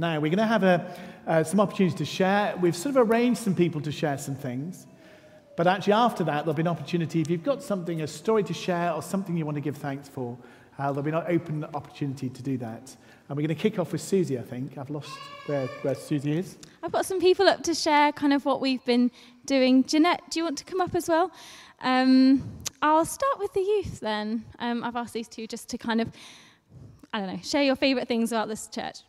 Now, we're going to have a, uh, some opportunities to share. We've sort of arranged some people to share some things. But actually, after that, there'll be an opportunity. If you've got something, a story to share, or something you want to give thanks for, uh, there'll be an open opportunity to do that. And we're going to kick off with Susie, I think. I've lost where, where Susie is. I've got some people up to share kind of what we've been doing. Jeanette, do you want to come up as well? Um, I'll start with the youth then. Um, I've asked these two just to kind of, I don't know, share your favourite things about this church.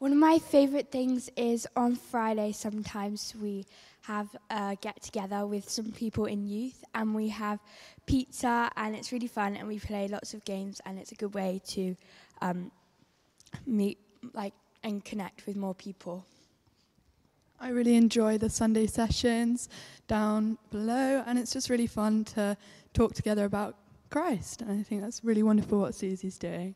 One of my favourite things is on Friday, sometimes we have a get together with some people in youth and we have pizza and it's really fun and we play lots of games and it's a good way to um, meet like and connect with more people. I really enjoy the Sunday sessions down below, and it's just really fun to talk together about Christ. And I think that's really wonderful what Susie's doing.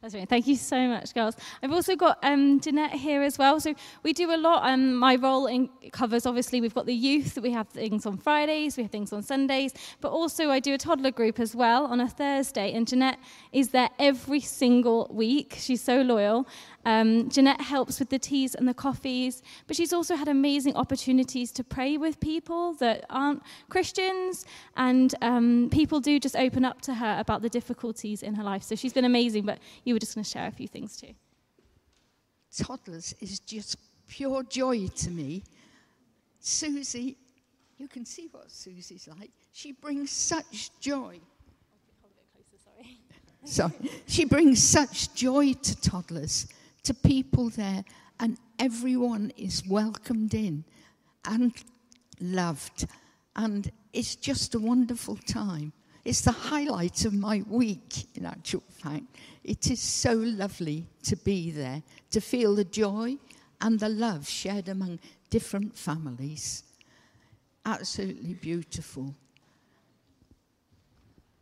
That's right. Thank you so much, girls. I've also got um, Jeanette here as well. So we do a lot. Um, my role in covers obviously we've got the youth. We have things on Fridays. We have things on Sundays. But also I do a toddler group as well on a Thursday. And Jeanette is there every single week. She's so loyal. Um, Jeanette helps with the teas and the coffees, but she's also had amazing opportunities to pray with people that aren't Christians, and um, people do just open up to her about the difficulties in her life. So she's been amazing, but you were just going to share a few things too. Toddlers is just pure joy to me. Susie, you can see what Susie's like. She brings such joy. Sorry, she brings such joy to toddlers to people there, and everyone is welcomed in and loved. And it's just a wonderful time. It's the highlight of my week, in actual fact. It is so lovely to be there, to feel the joy and the love shared among different families. Absolutely beautiful.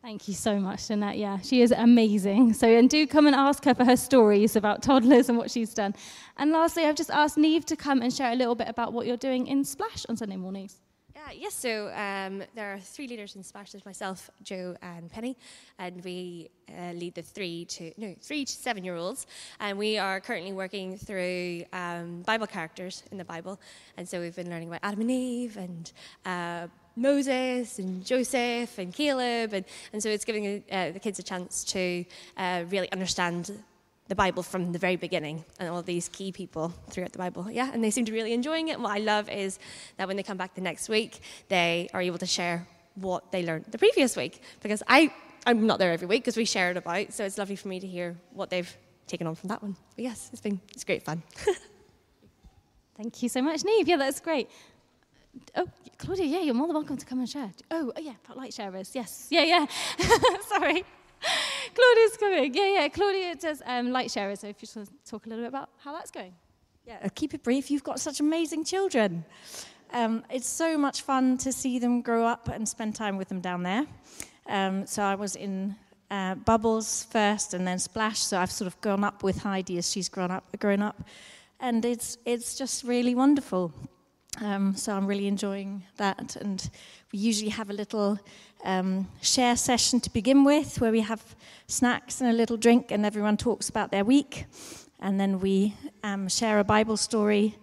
Thank you so much, Jeanette. Yeah, she is amazing. So, and do come and ask her for her stories about toddlers and what she's done. And lastly, I've just asked Neve to come and share a little bit about what you're doing in Splash on Sunday mornings. Yeah, yes, so um, there are three leaders in Splash. There's myself, Joe, and Penny, and we uh, lead the three to no three to seven year olds, and we are currently working through um, Bible characters in the Bible, and so we've been learning about Adam and Eve and. Uh, Moses and Joseph and Caleb, and, and so it's giving uh, the kids a chance to uh, really understand the Bible from the very beginning and all these key people throughout the Bible. Yeah, and they seem to be really enjoying it. What I love is that when they come back the next week, they are able to share what they learned the previous week because I, I'm not there every week because we share it about, so it's lovely for me to hear what they've taken on from that one. But yes, it's been it's great fun. Thank you so much, Neve. Yeah, that's great. Oh, Claudia, yeah, you're more than welcome to come and share. Oh, oh yeah, light sharers. Yes, yeah, yeah. Sorry. Claudia's coming. Yeah, yeah. Claudia does um, light sharers. So if you just want to talk a little bit about how that's going. Yeah, keep it brief. You've got such amazing children. Um, it's so much fun to see them grow up and spend time with them down there. Um, so I was in uh, Bubbles first, and then Splash. So I've sort of grown up with Heidi as she's grown up, grown up, and it's it's just really wonderful. Um, so I'm really enjoying that. And we usually have a little um, share session to begin with where we have snacks and a little drink, and everyone talks about their week. And then we um, share a Bible story,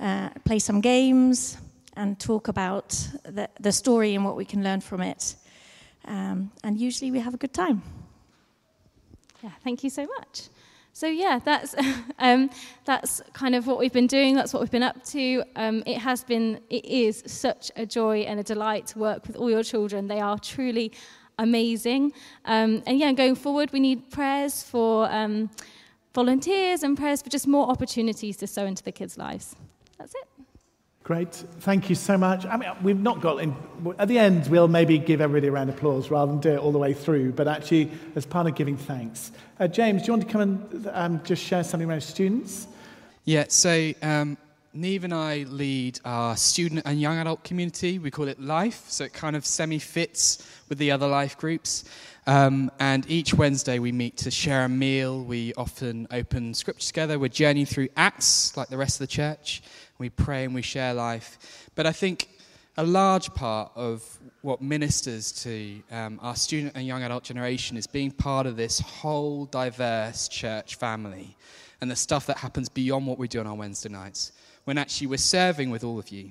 uh, play some games, and talk about the, the, story and what we can learn from it. Um, and usually we have a good time. Yeah, thank you so much. So yeah, that's um, that's kind of what we've been doing. That's what we've been up to. Um, it has been, it is such a joy and a delight to work with all your children. They are truly amazing. Um, and yeah, going forward, we need prayers for um, volunteers and prayers for just more opportunities to sow into the kids' lives. That's it. Great. Thank you so much. I mean, we've not got in, at the end, we'll maybe give everybody a round of applause rather than do it all the way through, but actually, as part of giving thanks. Uh, James, do you want to come and um, just share something around students? Yeah, so um, Neve and I lead our student and young adult community. We call it Life, so it kind of semi fits with the other life groups. Um, and each Wednesday we meet to share a meal. We often open scripture together. We're journeying through Acts, like the rest of the church we pray and we share life. But I think a large part of what ministers to um, our student and young adult generation is being part of this whole diverse church family. and the stuff that happens beyond what we do on our Wednesday nights. When actually we're serving with all of you,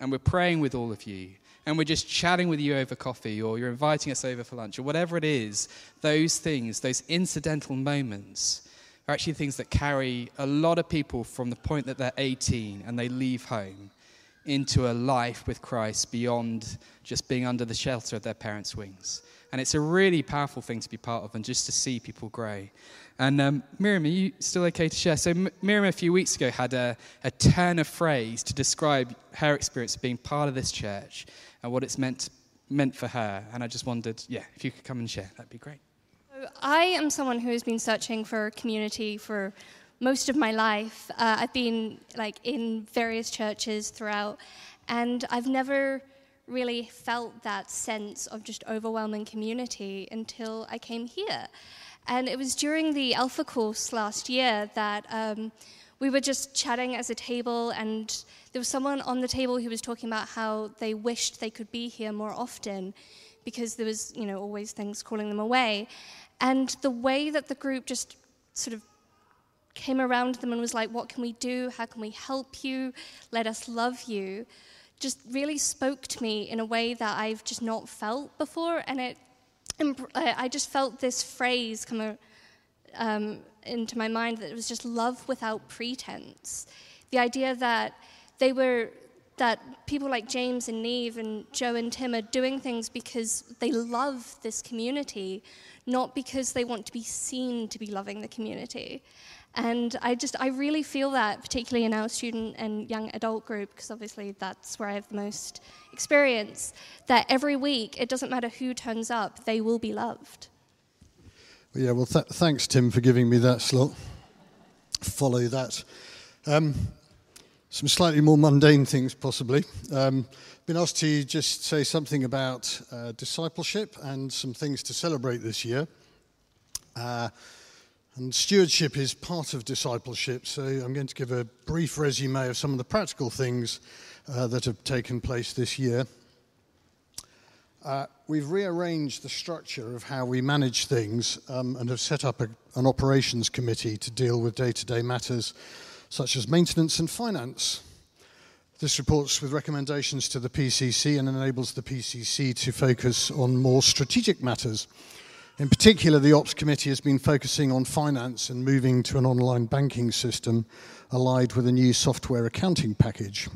and we're praying with all of you, and we're just chatting with you over coffee, or you're inviting us over for lunch, or whatever it is, those things, those incidental moments, are actually things that carry a lot of people from the point that they're 18 and they leave home into a life with Christ beyond just being under the shelter of their parents' wings. And it's a really powerful thing to be part of and just to see people grow. And um, Miriam, are you still okay to share? So, M- Miriam, a few weeks ago, had a, a turn of phrase to describe her experience of being part of this church and what it's meant, meant for her. And I just wondered, yeah, if you could come and share, that'd be great. I am someone who has been searching for community for most of my life. Uh, I've been like in various churches throughout, and I've never really felt that sense of just overwhelming community until I came here. And it was during the Alpha course last year that um, we were just chatting as a table, and there was someone on the table who was talking about how they wished they could be here more often because there was, you know, always things calling them away. And the way that the group just sort of came around them and was like, What can we do? How can we help you? Let us love you. Just really spoke to me in a way that I've just not felt before. And it, I just felt this phrase come um, into my mind that it was just love without pretense. The idea that they were that people like James and Neve and Joe and Tim are doing things because they love this community, not because they want to be seen to be loving the community. And I just, I really feel that, particularly in our student and young adult group, because obviously that's where I have the most experience, that every week, it doesn't matter who turns up, they will be loved. Well, yeah, well, th- thanks, Tim, for giving me that slot. Follow that. Um, some slightly more mundane things, possibly. Um, been asked to just say something about uh, discipleship and some things to celebrate this year. Uh, and stewardship is part of discipleship, so I'm going to give a brief resume of some of the practical things uh, that have taken place this year. Uh, we've rearranged the structure of how we manage things um, and have set up a, an operations committee to deal with day to day matters such as maintenance and finance. This reports with recommendations to the PCC and enables the PCC to focus on more strategic matters in particular, the Ops Committee has been focusing on finance and moving to an online banking system allied with a new software accounting package,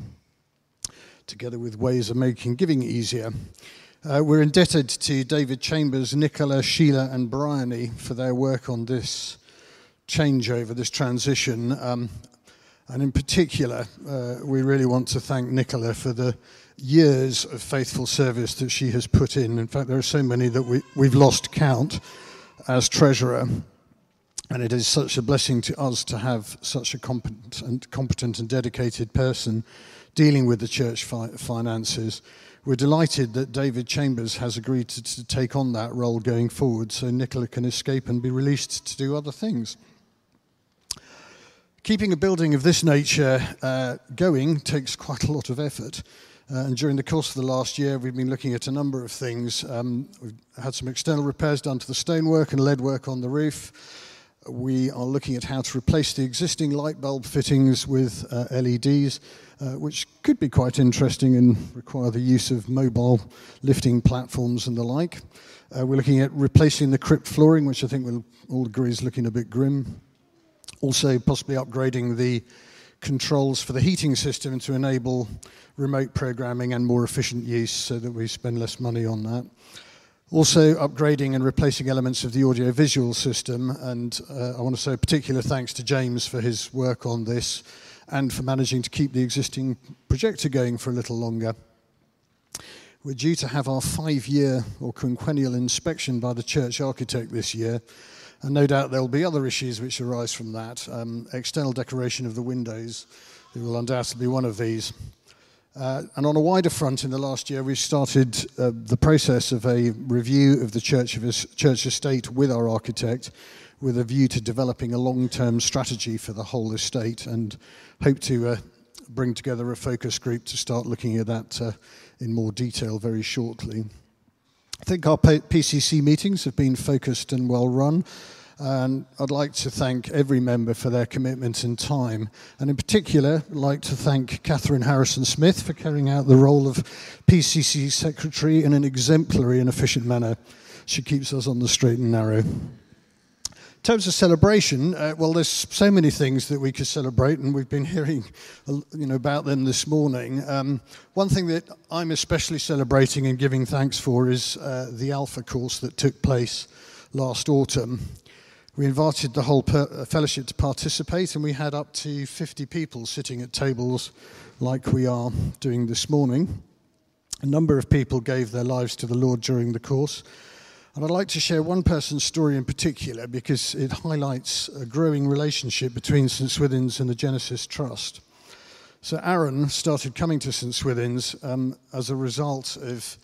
together with ways of making giving easier. Uh, we're indebted to David Chambers, Nicola, Sheila, and Bryony for their work on this changeover, this transition. Um, and in particular, uh, we really want to thank Nicola for the years of faithful service that she has put in. In fact, there are so many that we, we've lost count as treasurer. And it is such a blessing to us to have such a competent, competent and dedicated person dealing with the church fi- finances. We're delighted that David Chambers has agreed to, to, take on that role going forward so Nicola can escape and be released to do other things. Keeping a building of this nature uh, going takes quite a lot of effort. Uh, and during the course of the last year, we've been looking at a number of things. Um, we've had some external repairs done to the stonework and lead work on the roof. We are looking at how to replace the existing light bulb fittings with uh, LEDs, uh, which could be quite interesting and require the use of mobile lifting platforms and the like. Uh, we're looking at replacing the crypt flooring, which I think we'll all agree is looking a bit grim. Also, possibly upgrading the controls for the heating system to enable remote programming and more efficient use so that we spend less money on that. Also, upgrading and replacing elements of the audio-visual system, and uh, I want to say a particular thanks to James for his work on this and for managing to keep the existing projector going for a little longer. We're due to have our five-year or quinquennial inspection by the church architect this year, and no doubt there'll be other issues which arise from that. Um, external decoration of the windows it will undoubtedly be one of these. Uh, and on a wider front, in the last year, we started uh, the process of a review of the church, of his, church estate with our architect, with a view to developing a long term strategy for the whole estate, and hope to uh, bring together a focus group to start looking at that uh, in more detail very shortly. I think our PCC meetings have been focused and well run. And I'd like to thank every member for their commitment and time. And in particular, I'd like to thank Catherine Harrison Smith for carrying out the role of PCC Secretary in an exemplary and efficient manner. She keeps us on the straight and narrow. In terms of celebration, uh, well, there's so many things that we could celebrate, and we've been hearing, you know, about them this morning. Um, one thing that I'm especially celebrating and giving thanks for is uh, the Alpha course that took place last autumn. We invited the whole per- uh, fellowship to participate, and we had up to 50 people sitting at tables like we are doing this morning. A number of people gave their lives to the Lord during the course. And I'd like to share one person's story in particular because it highlights a growing relationship between St. Swithin's and the Genesis Trust. So, Aaron started coming to St. Swithin's um, as a result of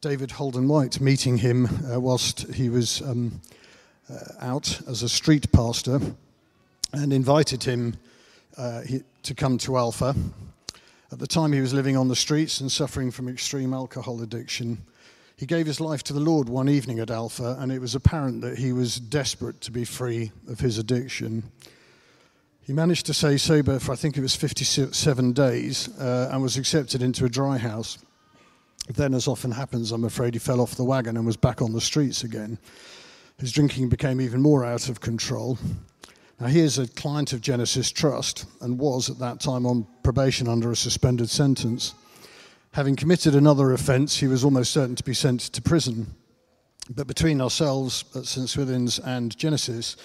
David Holden White meeting him uh, whilst he was um, uh, out as a street pastor and invited him uh, he, to come to Alpha. At the time, he was living on the streets and suffering from extreme alcohol addiction. He gave his life to the Lord one evening at Alpha, and it was apparent that he was desperate to be free of his addiction. He managed to stay sober for, I think it was 57 days, uh, and was accepted into a dry house. Then, as often happens, I'm afraid he fell off the wagon and was back on the streets again. His drinking became even more out of control. Now, he is a client of Genesis Trust and was at that time on probation under a suspended sentence. Having committed another offence, he was almost certain to be sent to prison. But between ourselves at St. Swithin's and Genesis,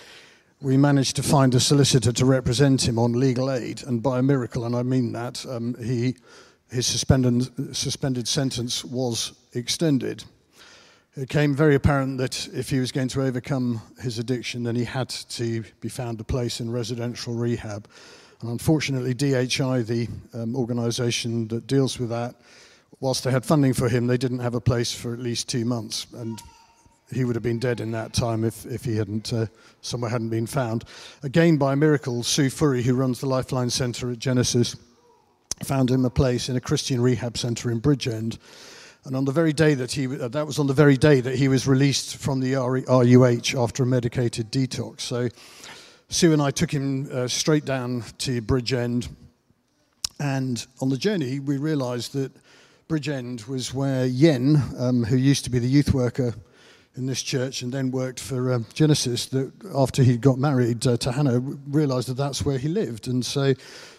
we managed to find a solicitor to represent him on legal aid, and by a miracle, and I mean that, um, he, his suspended, suspended sentence was extended. It became very apparent that if he was going to overcome his addiction, then he had to be found a place in residential rehab. And unfortunately, DHI, the um, organisation that deals with that, whilst they had funding for him, they didn't have a place for at least two months. And he would have been dead in that time if, if he hadn't, uh, somewhere hadn't been found. Again, by miracle, Sue Furry, who runs the Lifeline Centre at Genesis, found him a place in a Christian rehab centre in Bridgend. And on the very day that he, uh, that was on the very day that he was released from the RUH after a medicated detox. So Sue and I took him uh, straight down to Bridgend. And on the journey, we realized that Bridgend was where Yen, um, who used to be the youth worker in this church and then worked for um, Genesis, that after he got married uh, to Hannah, realized that that's where he lived. And so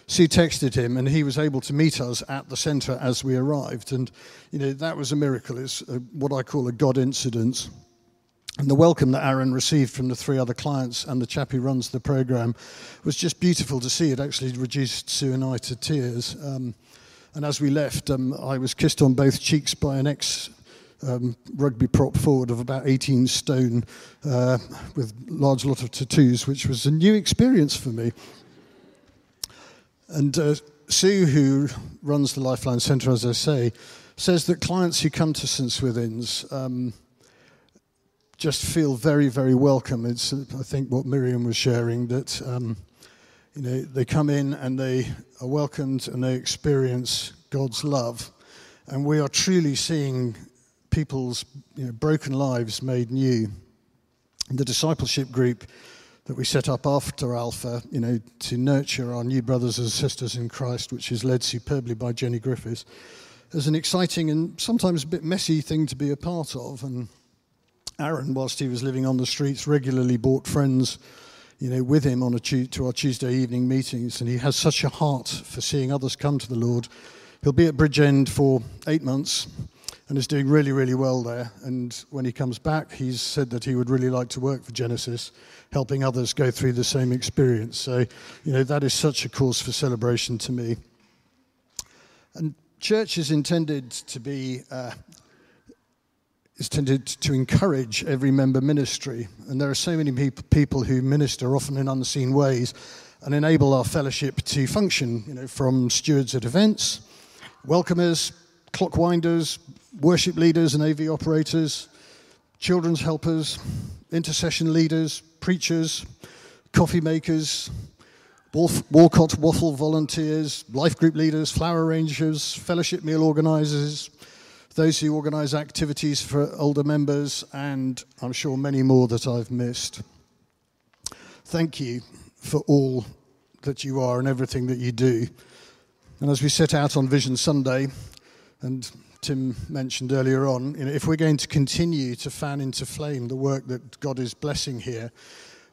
Sue texted him, and he was able to meet us at the centre as we arrived. And, you know, that was a miracle. It's a, what I call a God incident. And the welcome that Aaron received from the three other clients and the chap who runs the program was just beautiful to see. It actually reduced Sue and I to tears. Um, and as we left, um, I was kissed on both cheeks by an ex um, rugby prop forward of about 18 stone uh, with a large lot of tattoos, which was a new experience for me. And uh, Sue, who runs the Lifeline Centre, as I say, says that clients who come to St. Swithin's um, just feel very, very welcome. It's, I think, what Miriam was sharing that um, you know they come in and they are welcomed and they experience God's love, and we are truly seeing people's you know, broken lives made new. The discipleship group that we set up after Alpha, you know, to nurture our new brothers and sisters in Christ, which is led superbly by Jenny Griffiths, is an exciting and sometimes a bit messy thing to be a part of. And Aaron, whilst he was living on the streets, regularly brought friends, you know, with him on a to our Tuesday evening meetings, and he has such a heart for seeing others come to the Lord. He'll be at Bridgend for eight months, and is doing really, really well there. And when he comes back, he's said that he would really like to work for Genesis, helping others go through the same experience. So, you know, that is such a cause for celebration to me. And church is intended to be uh, is tended to encourage every member ministry. And there are so many people who minister, often in unseen ways, and enable our fellowship to function, you know, from stewards at events, welcomers, clock winders, worship leaders and AV operators, children's helpers, intercession leaders, preachers, coffee makers, Walcot waffle volunteers, life group leaders, flower arrangers, fellowship meal organisers, those who organise activities for older members, and I'm sure many more that I've missed. thank you for all that you are and everything that you do. And as we set out on Vision Sunday, and Tim mentioned earlier on, you know, if we're going to continue to fan into flame the work that God is blessing here,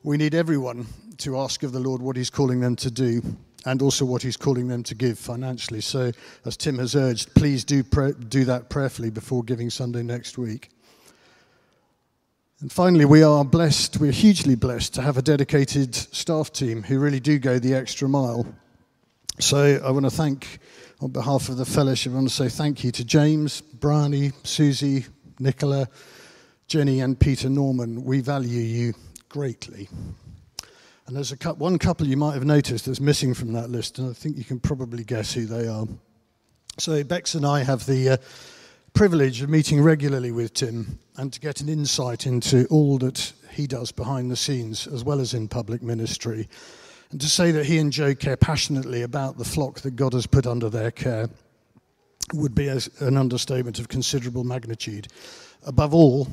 we need everyone to ask of the Lord what He's calling them to do and also what He's calling them to give financially. So, as Tim has urged, please do, pray, do that prayerfully before Giving Sunday next week. And finally, we are blessed, we're hugely blessed to have a dedicated staff team who really do go the extra mile. So I want to thank, on behalf of the fellowship, I want to say thank you to James, Bryony, Susie, Nicola, Jenny, and Peter Norman. We value you greatly. And there's a one couple you might have noticed that's missing from that list, and I think you can probably guess who they are. So Bex and I have the uh, privilege of meeting regularly with Tim and to get an insight into all that he does behind the scenes as well as in public ministry. And to say that he and Joe care passionately about the flock that God has put under their care would be an understatement of considerable magnitude. Above all,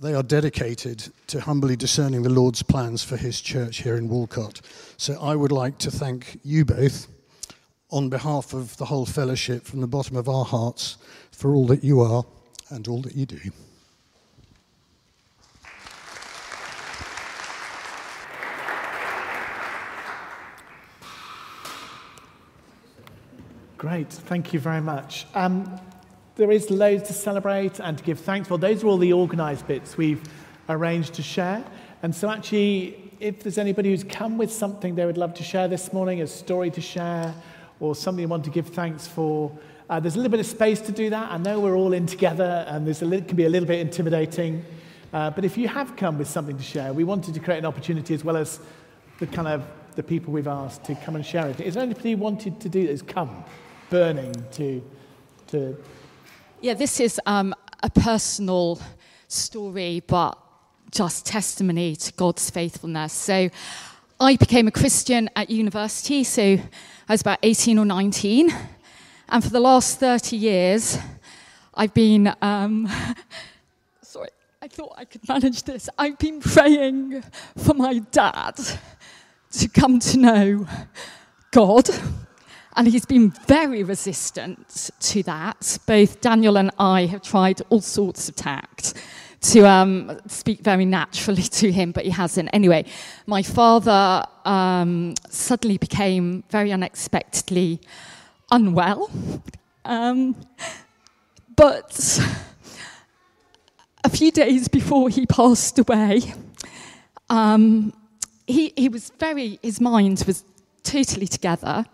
they are dedicated to humbly discerning the Lord's plans for his church here in Walcot. So I would like to thank you both on behalf of the whole fellowship from the bottom of our hearts for all that you are and all that you do. Great, thank you very much. Um, there is loads to celebrate and to give thanks for. Those are all the organised bits we've arranged to share. And so, actually, if there's anybody who's come with something they would love to share this morning, a story to share, or something you want to give thanks for, uh, there's a little bit of space to do that. I know we're all in together, and a can be a little bit intimidating. Uh, but if you have come with something to share, we wanted to create an opportunity as well as the kind of the people we've asked to come and share it. Is there anybody who wanted to do this? Come, burning to, to. Yeah, this is um, a personal story, but just testimony to God's faithfulness. So, I became a Christian at university, so I was about 18 or 19. And for the last 30 years, I've been, um, sorry, I thought I could manage this. I've been praying for my dad to come to know God. And he's been very resistant to that. Both Daniel and I have tried all sorts of tact to um, speak very naturally to him, but he hasn't. Anyway, my father um, suddenly became very unexpectedly unwell. Um, but a few days before he passed away, um, he, he was very, his mind was totally together.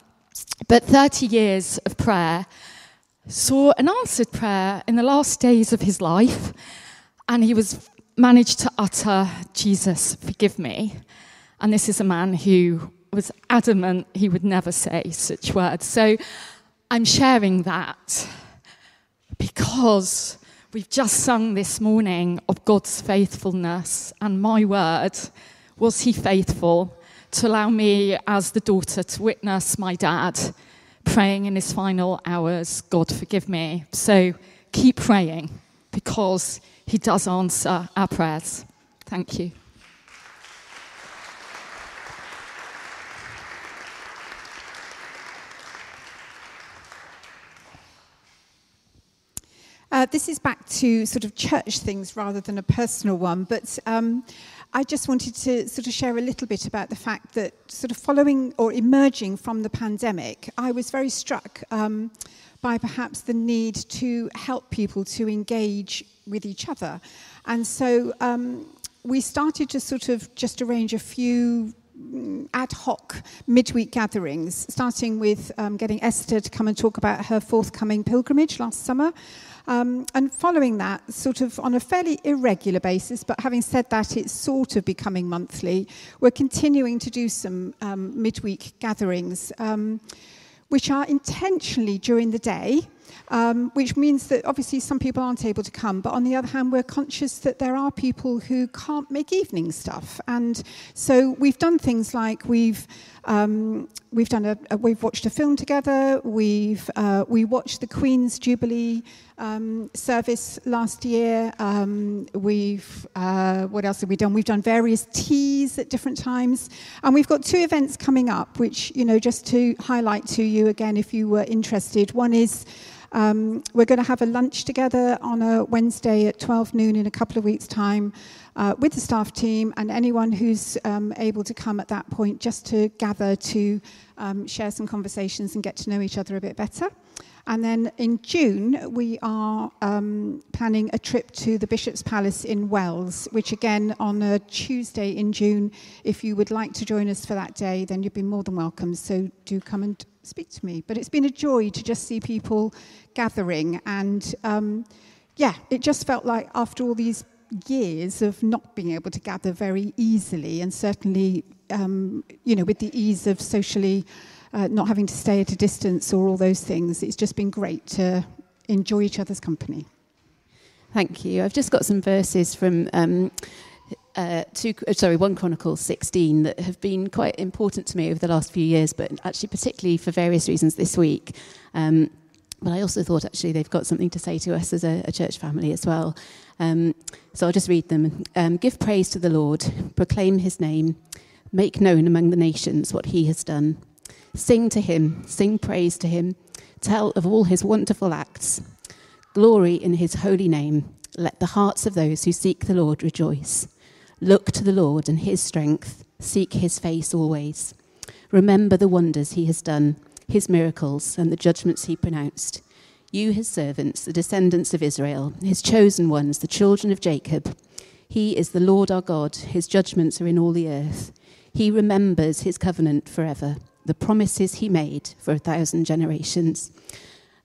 But 30 years of prayer saw an answered prayer in the last days of his life, and he was managed to utter, Jesus, forgive me. And this is a man who was adamant he would never say such words. So I'm sharing that because we've just sung this morning of God's faithfulness, and my word was he faithful to allow me, as the daughter, to witness my dad praying in his final hours, God forgive me. So keep praying because he does answer our prayers. Thank you. Uh, this is back to sort of church things rather than a personal one, but um, I just wanted to sort of share a little bit about the fact that, sort of following or emerging from the pandemic, I was very struck um, by perhaps the need to help people to engage with each other. And so um, we started to sort of just arrange a few ad hoc midweek gatherings, starting with um, getting Esther to come and talk about her forthcoming pilgrimage last summer. Um, and following that, sort of on a fairly irregular basis, but having said that, it's sort of becoming monthly, we're continuing to do some um, midweek gatherings, um, which are intentionally during the day um, which means that obviously some people aren't able to come. But on the other hand, we're conscious that there are people who can't make evening stuff. And so we've done things like we've um, we've done a, a, we've watched a film together. We've uh, we watched the Queen's Jubilee um, service last year. Um, we've uh, what else have we done? We've done various teas at different times, and we've got two events coming up, which you know just to highlight to you again, if you were interested. One is um, we're going to have a lunch together on a Wednesday at 12 noon in a couple of weeks' time uh, with the staff team and anyone who's um, able to come at that point just to gather to um, share some conversations and get to know each other a bit better. And then in June, we are um, planning a trip to the Bishop's Palace in Wells, which again, on a Tuesday in June, if you would like to join us for that day, then you'd be more than welcome. So do come and speak to me. But it's been a joy to just see people gathering. And um, yeah, it just felt like after all these years of not being able to gather very easily, and certainly, um, you know, with the ease of socially uh, not having to stay at a distance or all those things, it's just been great to enjoy each other's company. Thank you. I've just got some verses from. Um, uh, two, uh, sorry, 1 Chronicles 16 that have been quite important to me over the last few years, but actually particularly for various reasons this week. Um, but I also thought actually they've got something to say to us as a, a church family as well. Um, so I'll just read them. Um, Give praise to the Lord, proclaim his name, make known among the nations what he has done. Sing to him, sing praise to him, tell of all his wonderful acts. Glory in his holy name. Let the hearts of those who seek the Lord rejoice. Look to the Lord and his strength, seek his face always. Remember the wonders he has done, his miracles, and the judgments he pronounced. You, his servants, the descendants of Israel, his chosen ones, the children of Jacob. He is the Lord our God, his judgments are in all the earth. He remembers his covenant forever, the promises he made for a thousand generations.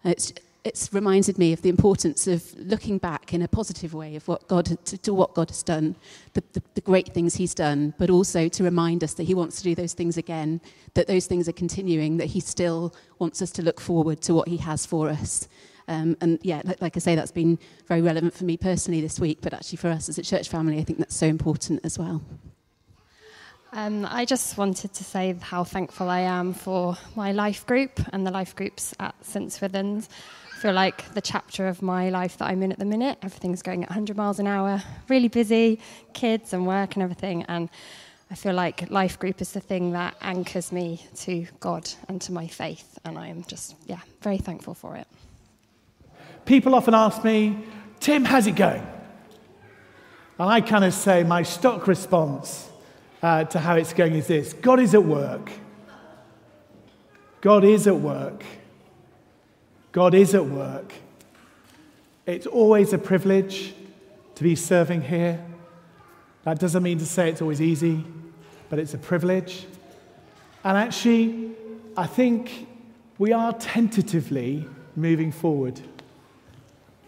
It's it's reminded me of the importance of looking back in a positive way of what God to, to what God has done, the, the, the, great things He's done, but also to remind us that He wants to do those things again, that those things are continuing, that He still wants us to look forward to what He has for us. Um, and yeah, like, like I say, that's been very relevant for me personally this week, but actually for us as a church family, I think that's so important as well. Um, I just wanted to say how thankful I am for my life group and the life groups at St Swithin's I feel like the chapter of my life that I'm in at the minute, everything's going at 100 miles an hour, really busy, kids and work and everything. And I feel like life group is the thing that anchors me to God and to my faith. And I am just, yeah, very thankful for it. People often ask me, Tim, how's it going? And I kind of say my stock response uh, to how it's going is this God is at work. God is at work. God is at work. It's always a privilege to be serving here. That doesn't mean to say it's always easy, but it's a privilege. And actually, I think we are tentatively moving forward.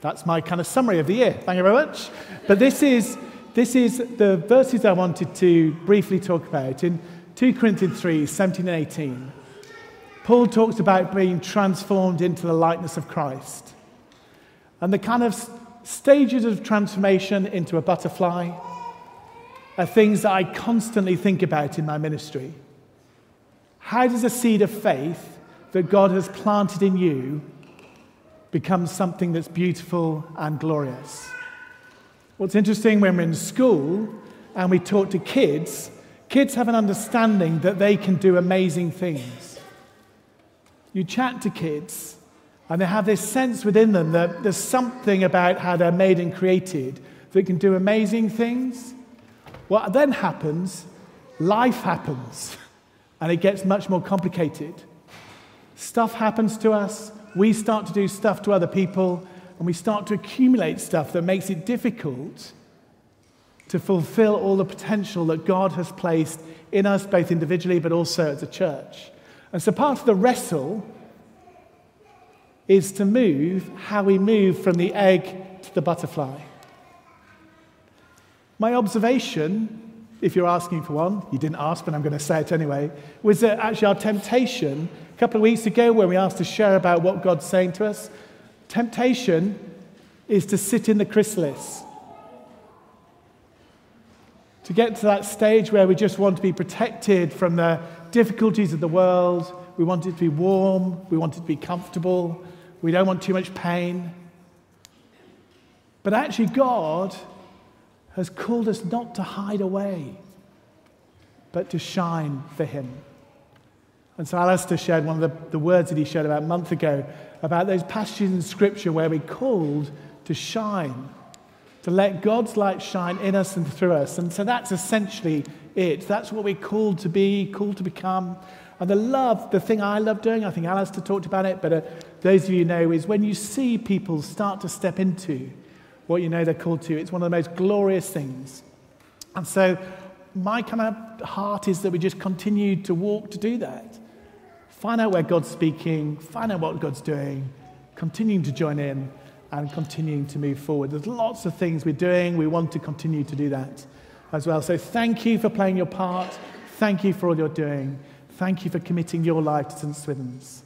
That's my kind of summary of the year. Thank you very much. But this is, this is the verses I wanted to briefly talk about in 2 Corinthians 3 17 and 18. Paul talks about being transformed into the likeness of Christ. And the kind of stages of transformation into a butterfly are things that I constantly think about in my ministry. How does a seed of faith that God has planted in you become something that's beautiful and glorious? What's interesting when we're in school and we talk to kids, kids have an understanding that they can do amazing things. You chat to kids, and they have this sense within them that there's something about how they're made and created that can do amazing things. What then happens, life happens, and it gets much more complicated. Stuff happens to us, we start to do stuff to other people, and we start to accumulate stuff that makes it difficult to fulfill all the potential that God has placed in us, both individually but also as a church. And so part of the wrestle is to move how we move from the egg to the butterfly. My observation, if you're asking for one, you didn't ask, but I'm going to say it anyway, was that actually our temptation a couple of weeks ago when we asked to share about what God's saying to us, Temptation is to sit in the chrysalis. To get to that stage where we just want to be protected from the difficulties of the world. We want it to be warm. We want it to be comfortable. We don't want too much pain. But actually, God has called us not to hide away, but to shine for Him. And so Alistair shared one of the, the words that he shared about a month ago about those passages in Scripture where we're called to shine, to let God's light shine in us and through us. And so that's essentially it. That's what we're called to be, called to become. And the love, the thing I love doing, I think Alistair talked about it, but uh, those of you know, is when you see people start to step into what you know they're called to. It's one of the most glorious things. And so, my kind of heart is that we just continue to walk to do that. Find out where God's speaking, find out what God's doing, continuing to join in, and continuing to move forward. There's lots of things we're doing. We want to continue to do that as well. So, thank you for playing your part. Thank you for all you're doing. Thank you for committing your life to St. Swithin's.